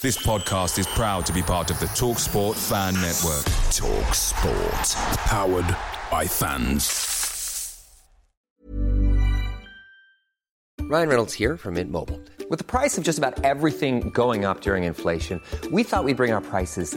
This podcast is proud to be part of the Talk Sport Fan Network. Talk Sport. Powered by fans. Ryan Reynolds here from Mint Mobile. With the price of just about everything going up during inflation, we thought we'd bring our prices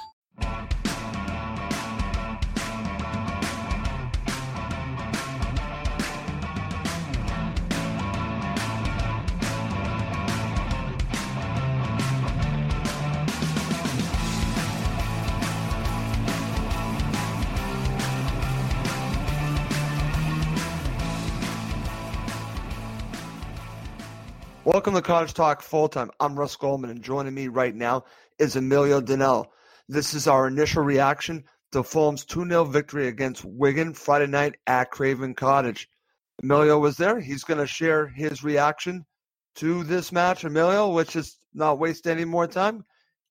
Welcome to Cottage Talk Full Time. I'm Russ Goldman, and joining me right now is Emilio Danell. This is our initial reaction to Fulham's 2 0 victory against Wigan Friday night at Craven Cottage. Emilio was there. He's going to share his reaction to this match. Emilio, which is not waste any more time.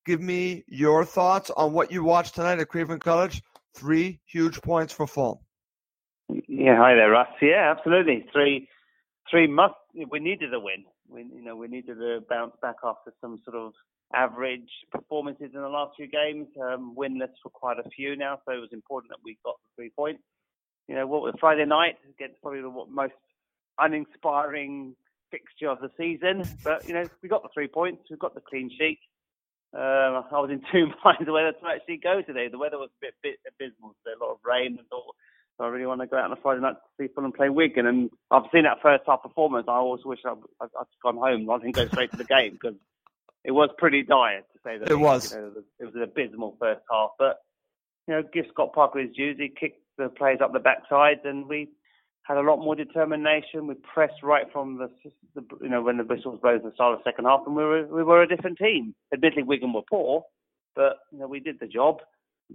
Give me your thoughts on what you watched tonight at Craven Cottage. Three huge points for Fulham. Yeah, hi there, Russ. Yeah, absolutely. Three, three must. We needed a win. We, you know, we needed to bounce back after some sort of average performances in the last few games. Um, winless for quite a few now, so it was important that we got the three points. You know, what was Friday night against probably the most uninspiring fixture of the season, but you know, we got the three points. We've got the clean sheet. Um, I was in two minds whether to actually go today. The weather was a bit, bit abysmal. So a lot of rain and thought, I really want to go out on a Friday night to see Fulham play Wigan. And I've seen that first half performance. I always wish I'd, I'd, I'd gone home rather than go straight to the game because it was pretty dire to say that. It was. You know, it was an abysmal first half. But, you know, give Scott Parker his dues. He kicked the players up the backside and we had a lot more determination. We pressed right from the, the you know, when the whistle was blown at the start of the second half and we were, we were a different team. Admittedly, Wigan were poor, but, you know, we did the job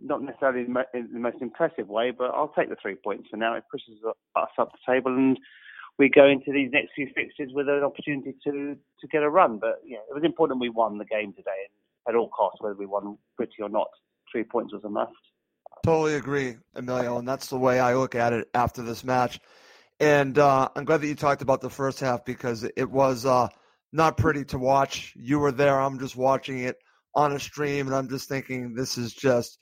not necessarily in the most impressive way, but I'll take the three points for now. It pushes us up the table, and we go into these next few fixtures with an opportunity to to get a run. But yeah, it was important we won the game today, at all costs, whether we won pretty or not, three points was a must. Totally agree, Emilio, and that's the way I look at it after this match. And uh, I'm glad that you talked about the first half because it was uh, not pretty to watch. You were there. I'm just watching it on a stream, and I'm just thinking this is just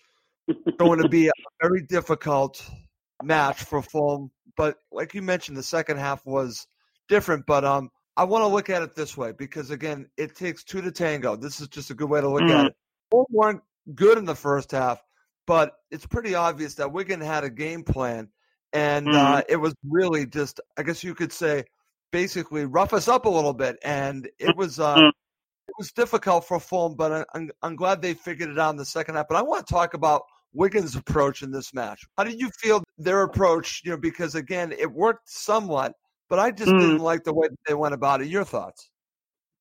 going to be a very difficult match for Fulham. But like you mentioned, the second half was different. But um, I want to look at it this way because again, it takes two to tango. This is just a good way to look Mm. at it. Fulham weren't good in the first half, but it's pretty obvious that Wigan had a game plan, and uh, Mhm. it was really just, I guess you could say, basically rough us up a little bit, and it was. Uh, Mm. it was difficult for Fulham, but I- I'm, I'm glad they figured it out in the second half. But I want to talk about Wigan's approach in this match. How did you feel their approach? You know, because again, it worked somewhat, but I just Mm. didn't like the way that they went about it. Your thoughts?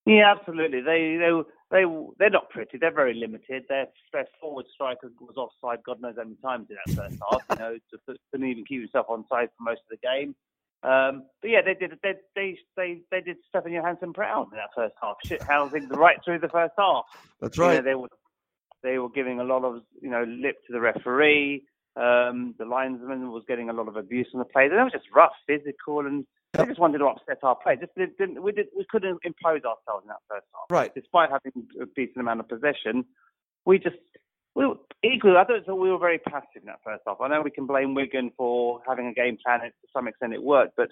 Yeah, absolutely. They they they they're not pretty. They're very limited. Their their forward striker was offside. God knows how many times in that first half. You know, to, couldn't even keep himself on side for most of the game. Um, but yeah, they did they they they they did Stefan Johansen proud in that first half. Shit housing right through the first half. That's You know, they were they were giving a lot of you know lip to the referee. Um, the linesman was getting a lot of abuse on the play. They were just rough, physical, and they just wanted to upset our play. Just didn't, we, did, we couldn't impose ourselves in that first half. Right. Despite having a decent amount of possession, we just we were, equally. I thought we were very passive in that first half. I know we can blame Wigan for having a game plan. And to some extent, it worked, but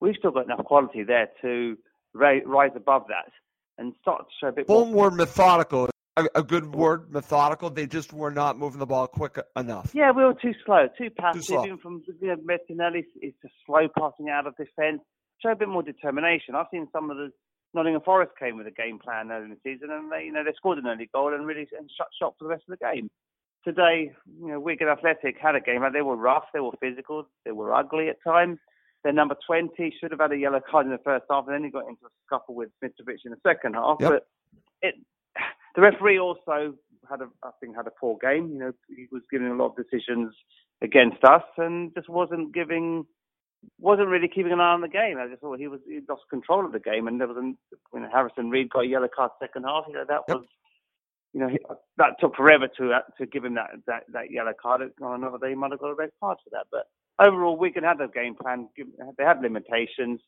we've still got enough quality there to ra- rise above that and start to show a bit more. word methodical. A, a, good word, methodical. They just were not moving the ball quick enough. Yeah, we were too slow, too passive. Too Even from you know, Martinelli, it's just slow passing out of defence. Show a bit more determination. I've seen some of the Nottingham Forest came with a game plan early in the season, and they, you know, they scored an early goal and really and shut shop for the rest of the game. Today, you know, Wigan Athletic had a game. They were rough, they were physical, they were ugly at times. Their number 20 should have had a yellow card in the first half, and then he got into a scuffle with Mitrovic in the second half. Yep. But it, the referee also had a, I think, had a poor game. You know, he was giving a lot of decisions against us, and just wasn't giving, wasn't really keeping an eye on the game. I just thought he was he lost control of the game, and there was an, when Harrison Reed got a yellow card second half. You know, that Yep. was. You know, he, that took forever to uh, to give him that, that, that yellow card. On another day, he might have got a red card for that. But overall, Wigan had a game plan. They had limitations.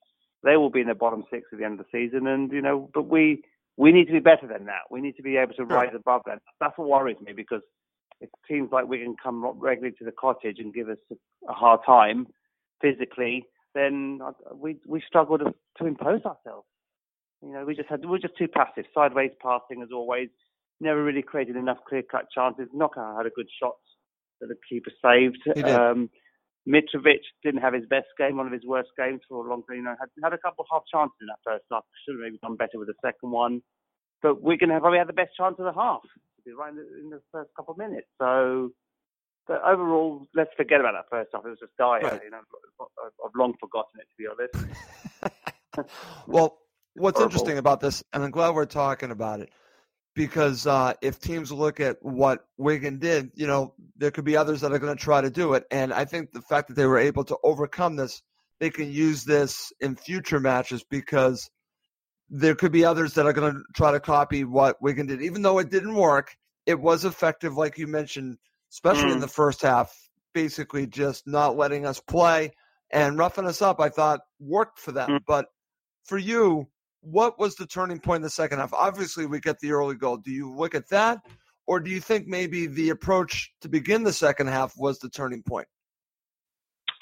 They will be in the bottom six at the end of the season, and you know, but we we need to be better than that. We need to be able to rise above that. That's what worries me because it seems like we can come regularly to the cottage and give us a hard time physically. Then we we struggle to, to impose ourselves. You know, we just had we we're just too passive, sideways passing as always. Never really created enough clear-cut chances. Knockaert had a good shot that the keeper saved. Um, Mitrovic didn't have his best game, one of his worst games for a long time. You know, had, had a couple of half chances in that first half. Should have maybe done better with the second one. But Wigan have probably had the best chance of the half, be right in the, in the first couple of minutes. So, but overall, let's forget about that first half. It was just dire. Right. You know, I've- I've long forgotten it, to be honest. Well, what's Horrible. interesting about this, and I'm glad we're talking about it, because uh, if teams look at what Wigan did, you know, there could be others that are going to try to do it. And I think the fact that they were able to overcome this, they can use this in future matches because there could be others that are going to try to copy what Wigan did. Even though it didn't work, it was effective, like you mentioned, especially in Mm. the first half, basically just not letting us play and roughing us up. I thought worked for them. Mm. But for you, what was the turning point in the second half? Obviously, we get the early goal. Do you look at that, or do you think maybe the approach to begin the second half was the turning point?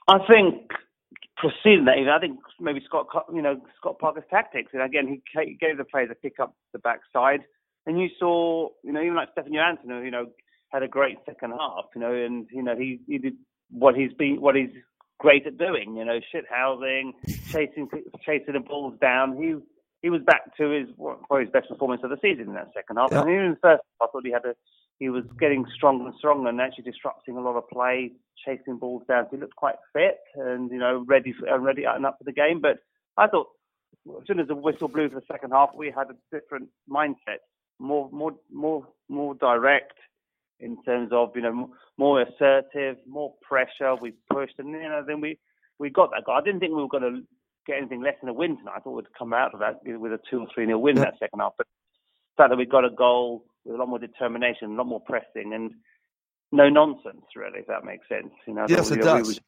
I think proceeding that, I think maybe Scott, you know, Scott Parker's tactics, and again, he gave the players a pick up the backside, and you saw, you know, even like Stefan Johansen, who, you know, had a great second half, you know, and you know he he did what he's been what he's great at doing, you know, shit housing, chasing chasing the balls down. He he was back to his probably his best performance of the season in that second half. Yeah. And even in the first, half, I thought he had a he was getting stronger and stronger and actually disrupting a lot of play, chasing balls down. So he looked quite fit and you know ready for, and ready and up for the game. But I thought as soon as the whistle blew for the second half, we had a different mindset, more more more more direct in terms of you know more assertive, more pressure. We pushed and you know then we we got that goal. I didn't think we were going to get anything less than a win tonight. I thought we'd come out of that with a two or three nil win in that second half. But the fact that we got a goal with a lot more determination, a lot more pressing, and no nonsense really, if that makes sense. You know, Yes, thought, it you we does. was-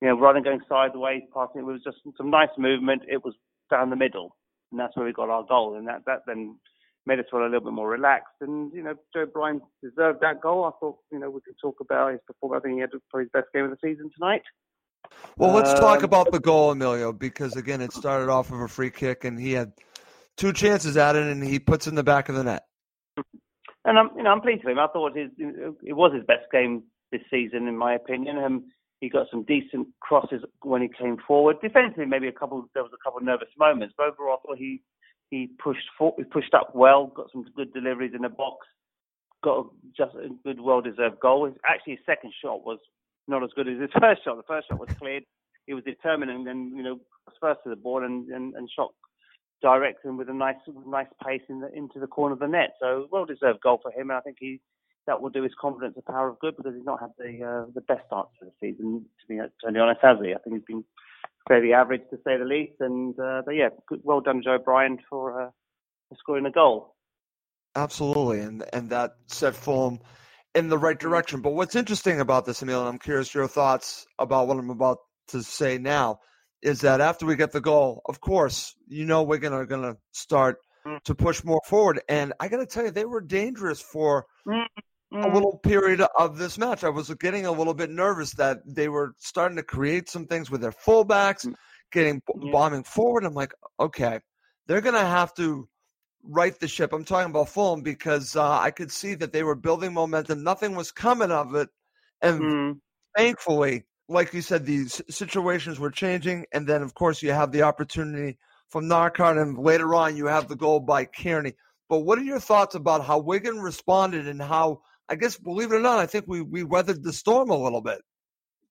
you know, rather than going sideways, passing, it was just some nice movement. It was down the middle, and that's where we got our goal. And that, that then made us feel a little bit more relaxed. And you know, Joe Bryan deserved that goal. I thought, you know, we could talk about his performance. I think he had probably his best game of the season tonight. Well, let's talk Um, about the goal, Emilio, because again, it started off of a free kick, and he had two chances at it, and he puts in the back of the net. And I'm, you know, I'm pleased with him. I thought his, it was his best game this season, in my opinion. Um, he got some decent crosses when he came forward. Defensively, maybe a couple. There was a couple of nervous moments, but overall, I thought he he pushed for, he pushed up well. Got some good deliveries in the box. Got a, just a good, well-deserved goal. His, actually, his second shot was not as good as his first shot. The first shot was cleared. He was determined and then you know was first to the ball and, and, and shot direct and with a nice nice pace in the, into the corner of the net. So well deserved goal for him. And I think he that will do his confidence a power of good because he's not had the uh, the best start to the season. To be totally honest, has he? I think he's been fairly average to say the least. And uh, but yeah, good, well done, Joe Bryan, for, uh, for scoring a goal. Absolutely, and and that set Fulham in the right direction. But what's interesting about this, Emil, and I'm curious your thoughts about what I'm about to say now, is that after we get the goal, of course, you know we're gonna gonna start Mm. to push more forward. And I got to tell you, they were dangerous for Mm. a little period of this match. I was getting a little bit nervous that they were starting to create some things with their fullbacks, getting bombing forward. I'm like, okay, they're gonna have to right the ship. I'm talking about Fulham because uh, I could see that they were building momentum. Nothing was coming of it, and Mm. thankfully, like you said, these situations were changing. And then, of course, you have the opportunity from Knockaert, and later on, you have the goal by Cairney. But what are your thoughts about how Wigan responded and how, I guess, believe it or not, I think we, we weathered the storm a little bit.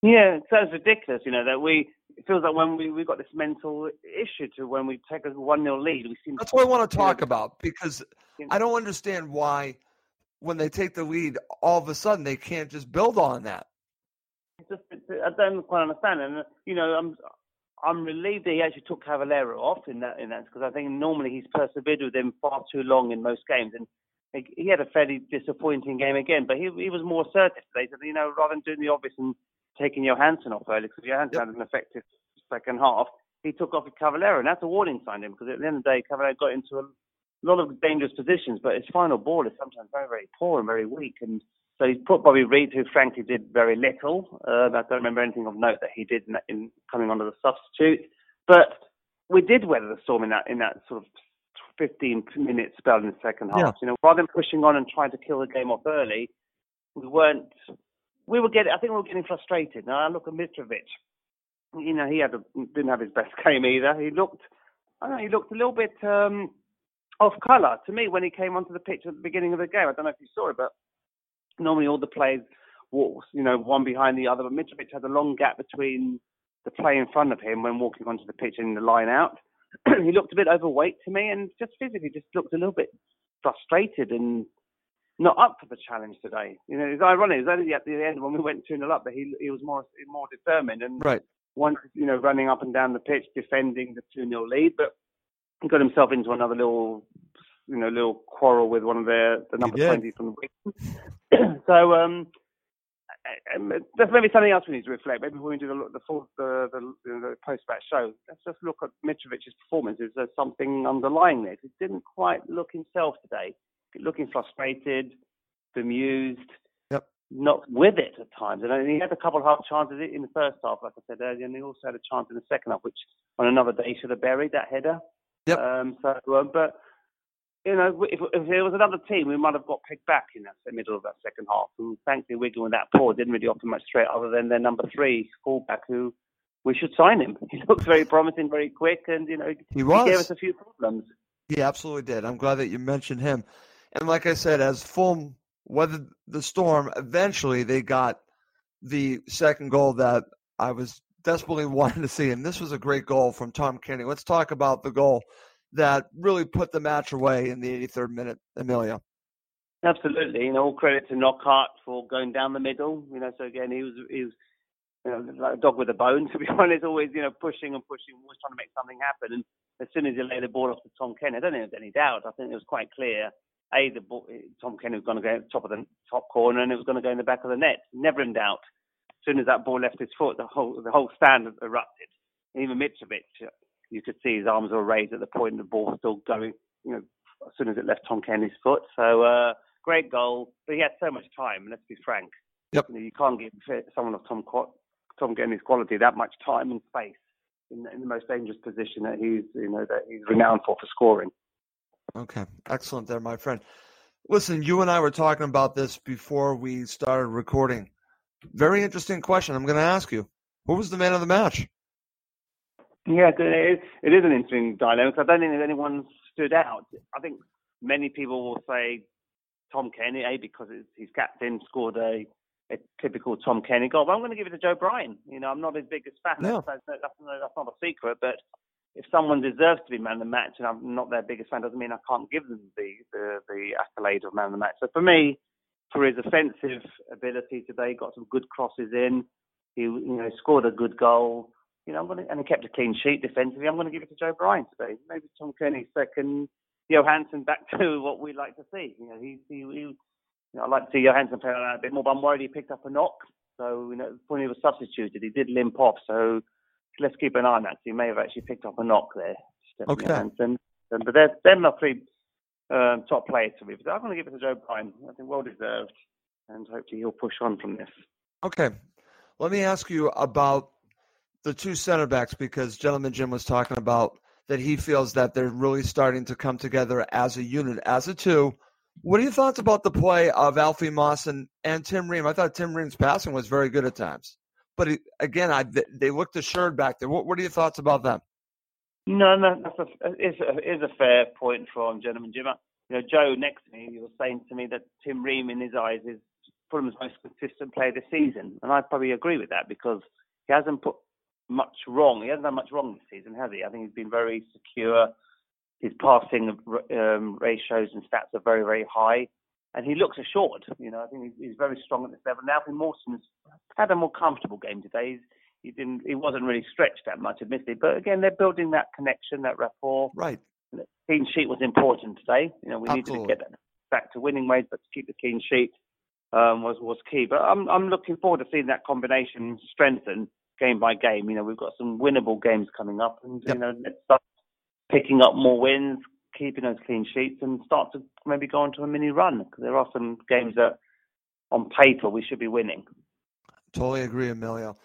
Yeah, it sounds ridiculous, you know, that we, it feels like when we, we got this mental issue to when we take a 1 0 lead, we seem That's what I want to talk about because I don't understand why, when they take the lead, all of a sudden they can't just build on that. it's just, it's, I don't quite understand. And, you know, I'm, I'm relieved that he actually took Cavaleiro off in that, in that, because I think normally he's persevered with him far too long in most games. And he- he had a fairly disappointing game again, but he, he was more assertive today. So, you know, rather than doing the obvious and taking Johansen off early, because Johansen Yep. had an effective second half, he took off with Cavaleiro, and that's a warning sign to him, because at the end of the day, Cavaleiro got into a lot of dangerous positions, but his final ball is sometimes very, very poor and very weak. And so he's put Bobby Reid, who frankly did very little. Uh, I don't remember anything of note that he did in, in coming onto the substitute. But we did weather the storm in that in that sort of 15 minute spell in the second half. Yeah. You know, rather than pushing on and trying to kill the game off early, we weren't. We were getting. I think we were getting frustrated. Now I look at Mitrovic. You know, he had a, didn't have his best game either. He looked. I know. He looked a little bit um, off colour to me when he came onto the pitch at the beginning of the game. I don't know if you saw it, but normally all the players walk, you know, one behind the other. But Mitrovic had a long gap between the play in front of him when walking onto the pitch and the line out. he looked a bit overweight to me, and just physically, just looked a little bit frustrated and not up for the challenge today. You know, it's ironic. It was only at the end when we went two 0 up that he he was more more determined and Right. once you know running up and down the pitch defending the two 0 lead, but he got himself into another little you know little quarrel with one of their the number did. twenty from the week. so um, um, there's maybe something else we need to reflect. Maybe when we do the the full the the, the post match show, let's just look at Mitrovic's performance. Is there something underlying there? He didn't quite look himself today. Looking frustrated, bemused, Yep. not with it at times. And he had a couple of half chances in the first half, like I said earlier, and he also had a chance in the second half, which on another day he should have buried that header. Yep. Um, so, uh, but you know, if, if there was another team, we might have got picked back in that the middle of that second half. And thankfully, Wigan with that poor didn't really offer much threat other than their number three fullback, who we should sign him. He looks very promising, very quick, and you know, He was. gave us a few problems. He absolutely did. I'm glad that you mentioned him. And like I said, as Fulham weathered the storm, eventually they got the second goal that I was desperately wanting to see. And this was a great goal from Tom Cairney. Let's talk about the goal that really put the match away in the 83rd minute, Amelia. Absolutely, know, all credit to Knockaert for going down the middle. You know, so again, he was he was you know like a dog with a bone. To be honest, always you know pushing and pushing, always trying to make something happen. And as soon as he laid the ball off to Tom Cairney, I don't think there was any doubt. I think it was quite clear. A, the ball, Tom Cairney was going to go at the top of the top corner, and it was going to go in the back of the net. Never in doubt. As soon as that ball left his foot, the whole the whole stand erupted. Even Mitrovic, you could see his arms were raised at the point the ball was still going. You know, as soon as it left Tom Cairney's foot. So uh, great goal, but he had so much time. Let's be frank, Yep. you, know, you can't give someone of Tom Tom Cairney's quality that much time and space in, in the most dangerous position that he's you know that he's renowned for for scoring. Okay, excellent there, my friend. Listen, you and I were talking about this before we started recording. Very interesting question. I'm going to ask you. Who was the man of the match? Yeah, it is, it is an interesting dilemma. 'cause I don't think anyone stood out. I think many people will say Tom Cairney, A, because he's captain, scored a, a typical Tom Cairney goal. But I'm going to give it to Joe Bryan. You know, I'm not his biggest fan. No. That's, that's, that's, that's not a secret. But if someone deserves to be man of the match and I'm not their biggest fan, doesn't mean I can't give them the, the, the accolade of man of the match. So for me, for his offensive ability today, got some good crosses in. He, you know, scored a good goal. You know, I'm to, and he kept a clean sheet defensively. I'm going to give it to Joe Bryan today. Maybe Tom Cairney second. Johansen back to what we like to see. You know, he, he, he you know, I'd like to see Johansen play a bit more, but I'm worried he picked up a knock. So, you know, when he was substituted, he did limp off. So let's keep an eye on that. So he may have actually picked up a knock there. Okay. Johansen. Um, But they're, they're my three um, top players to me. But I'm going to give it to Joe Bryan. I think well deserved. And hopefully he'll push on from this. Okay. Let me ask you about the two center backs because Gentleman Jim was talking about that he feels that they're really starting to come together as a unit, as a two. What are your thoughts about the play of Alfie Mawson and Tim Ream? I thought Tim Ream's passing was very good at times. But it, again, I, they looked assured back there. What, what are your thoughts about them? No, no, that's a, is a, is a fair point from Gentleman Jim. You know, Joe next to me, he was saying to me that Tim Ream, in his eyes, is Fulham's most consistent player this season, and I probably agree with that because he hasn't put much wrong. He hasn't done much wrong this season, has he? I think he's been very secure. His passing um, ratios and stats are very, very high, and he looks assured. You know, I think he's, he's very strong at this level. Now, think Mawson's had a more comfortable game today. He's, he didn't, he wasn't really stretched that much, admittedly. But again, they're building that connection, that rapport. Right. The clean sheet was important today. You know, we Absolutely. needed to get that back to winning ways, but to keep the clean sheet um, was was key. But I'm I'm looking forward to seeing that combination strengthen game by game. You know, we've got some winnable games coming up, and Yep. you know, let's start picking up more wins, keeping those clean sheets, and start to maybe go into a mini run because there are some games that, on paper, we should be winning. Totally agree, Emilio.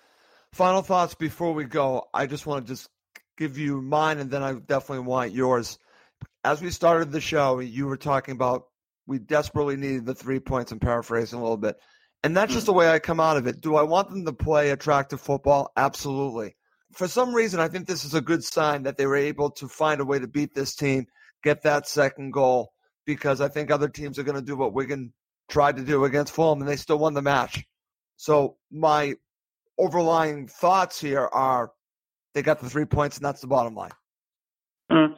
Final thoughts before we go. I just want to just give you mine, and then I definitely want yours. As we started the show, you were talking about we desperately needed the three points. I'm paraphrasing a little bit, and that's just hmm. the way I come out of it. Do I want them to play attractive football? Absolutely. For some reason, I think this is a good sign that they were able to find a way to beat this team, get that second goal, because I think other teams are going to do what Wigan tried to do against Fulham, and they still won the match. So my overlying thoughts here are they got the three points, and that's the bottom line. Mm.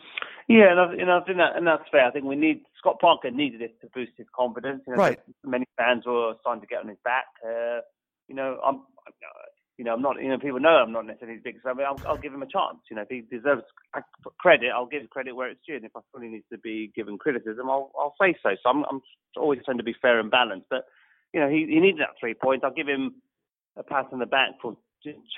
Yeah, and I, and I think that and that's fair. I think we need Scott Parker needed this to boost his confidence. You know, Right. Many fans were starting to get on his back. Uh, you know, I'm. You know, I'm not. You know, people know I'm not necessarily his biggest fan, but I'll, I'll give him a chance. You know, if he deserves credit, I'll give credit where it's due. And if I feel he needs to be given criticism, I'll, I'll say so. So I'm, I'm always trying to be fair and balanced. But you know, he, he needed that three points. I'll give him a pat on the back for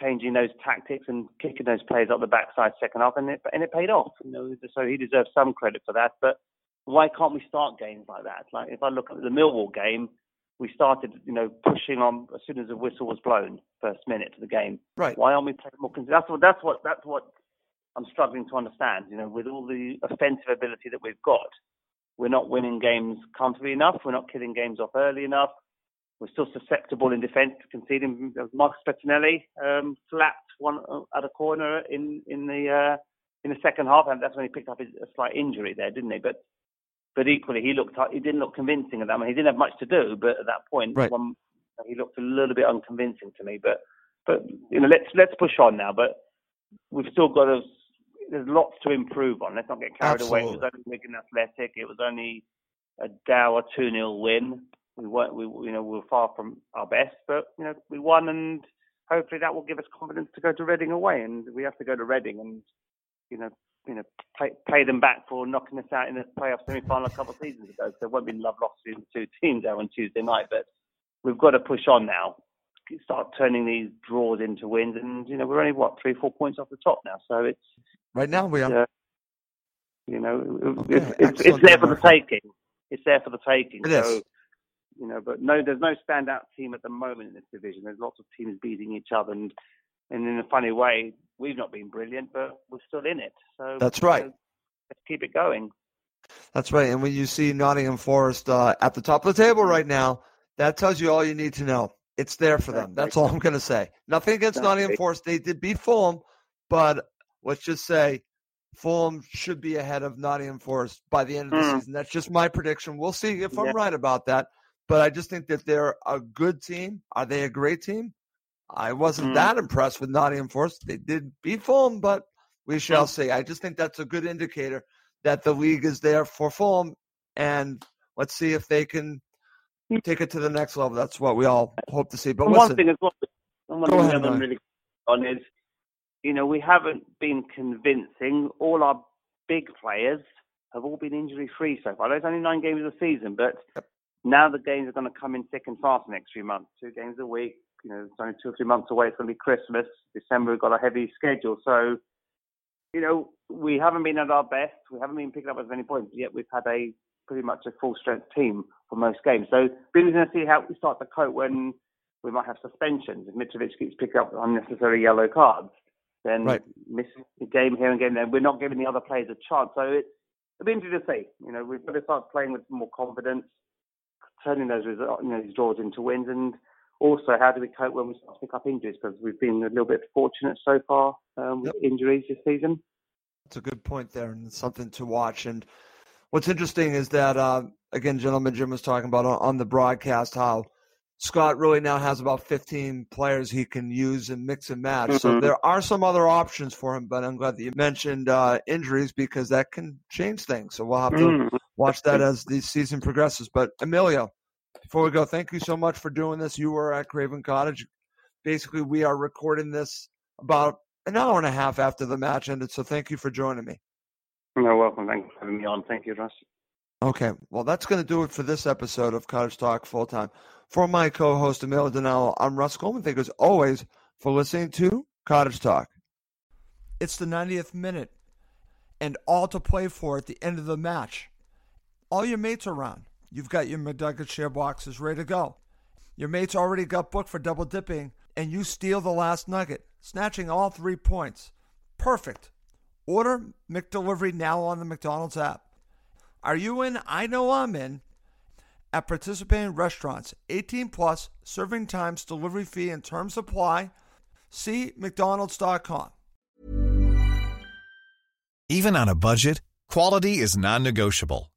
changing those tactics and kicking those players up the backside second half, and it and it paid off. You know, so he deserves some credit for that. But why can't we start games like that? Like if I look at the Millwall game, we started, you know, pushing on as soon as the whistle was blown, first minute of the game. Right. Why aren't we playing more? cons- That's what that's what that's what I'm struggling to understand. You know, with all the offensive ability that we've got, we're not winning games comfortably enough. We're not killing games off early enough. We're still susceptible in defence to conceding. Marcus Bettinelli um, slapped one uh, at a corner in in the uh, in the second half, and that's when he picked up his, a slight injury there, didn't he? But but equally, he looked he didn't look convincing at that. Mean, he didn't have much to do, but at that point, Right. one, he looked a little bit unconvincing to me. But but you know, let's let's push on now. But we've still got to. There's lots to improve on. Let's not get carried away. It was only Wigan Athletic. It was only a Dower two 0 win. We weren't. We you know we were far from our best, but you know we won, and hopefully that will give us confidence to go to Reading away. And we have to go to Reading and you know you know pay, pay them back for knocking us out in the playoff semi final a couple of seasons ago. So it won't be love lost between the two teams there on Tuesday night, but we've got to push on now. Start turning these draws into wins, and you know we're only what three, four points off the top now. So it's Right now, we are. uh, you know Okay, it's, it's, it's there for the taking. It's there for the taking. It so is. you know, but no, there's no standout team at the moment in this division. There's lots of teams beating each other, and and in a funny way, we've not been brilliant, but we're still in it. So That's right. know, let's keep it going. That's right. And when you see Nottingham Forest uh, at the top of the table right now, that tells you all you need to know. It's there for them. That's all I'm going to say. Nothing against Exactly. Nottingham Forest. They did beat Fulham, but let's just say Fulham should be ahead of Nottingham Forest by the end of the Hmm. season. That's just my prediction. We'll see if I'm Yeah. right about that. But I just think that they're a good team. Are they a great team? I wasn't Hmm. that impressed with Nottingham Forest. They did beat Fulham, but we shall Hmm. see. I just think that's a good indicator that the league is there for Fulham, and let's see if they can take it to the next level. That's what we all hope to see. But listen, one thing as well, one thing ahead, haven't really on is, you know, we haven't been convincing. All our big players have all been injury free so far. There's only nine games of the season, but Now the games are going to come in thick and fast next few months. Two games a week. You know, it's only two or three months away. It's going to be Christmas. December we've got a heavy schedule. So, you know, we haven't been at our best. We haven't been picking up as many points. Yet we've had a pretty much a full strength team for most games. So, we're going to see how we start to cope when we might have suspensions. If Mitrovic keeps picking up unnecessary yellow cards, then Right. missing a game here and game there. We're not giving the other players a chance. So it's it'll be interesting to see. You know, we've got to start playing with more confidence, turning those results, you know, these draws into wins, and also how do we cope when we start to pick up injuries? Because we've been a little bit fortunate so far um, with injuries this season. That's a good point there, and something to watch. And what's interesting is that, uh, again, gentleman Jim was talking about on, on the broadcast how Scott really now has about 15 players he can use and mix and match. So Mhm. there are some other options for him, but I'm glad that you mentioned uh, injuries because that can change things. So we'll have to Mm. watch that as the season progresses. But Emilio, before we go, thank you so much for doing this. You were at Craven Cottage. Basically, we are recording this about an hour and a half after the match ended. So thank you for joining me. You're welcome. Thanks for having me on. Thank you, Russ. Okay, well, that's going to do it for this episode of Cottage Talk Full Time. For my co host, Emilio Danello, I'm Russ Coleman. Thank you as always for listening to Cottage Talk. It's the 90th minute and all to play for at the end of the match. All your mates are around. You've got your McNugget share boxes ready to go. Your mates already got booked for double dipping, and you steal the last nugget, snatching all three points. Perfect. Order McDelivery now on the McDonald's app. Are you in? I know I'm in. At participating restaurants, 18 plus, serving times, delivery fee, and terms apply. See McDonald's.com. Even on a budget, quality is non-negotiable.